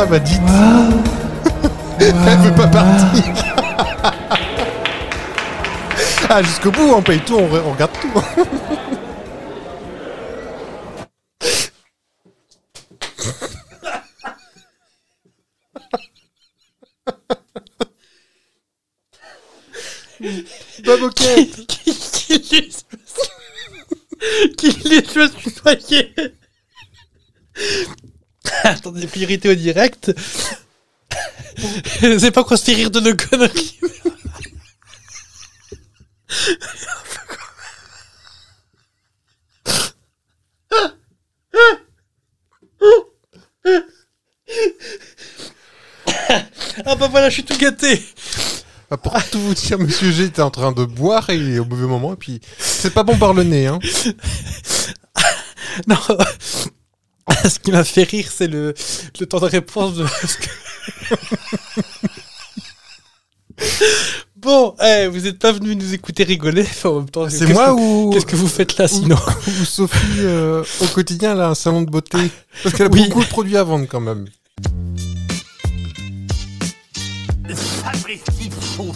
Ah bah dites. Elle veut pas partir. Ah jusqu'au bout, on paye tout, on regarde tout Bob Moquette Qui qui les Qui les choses tutoyer Attendez, priorité au direct. Je sais pas quoi se fait rire de nos conneries. Ah bah voilà, je suis tout gâté. Bah, Pour tout vous dire, Monsieur G était en train de boire et au mauvais moment, et puis c'est pas bon par le nez, hein. Non. Ce qui m'a fait rire, c'est le, le temps de réponse de. bon, eh, vous n'êtes pas venu nous écouter rigoler. Enfin, en même temps, C'est moi que- ou, Qu'est-ce que vous faites là sinon ou Sophie euh, au quotidien, elle a un salon de beauté? Parce qu'elle a Oui. beaucoup de produits à vendre quand même. Fabrice Faux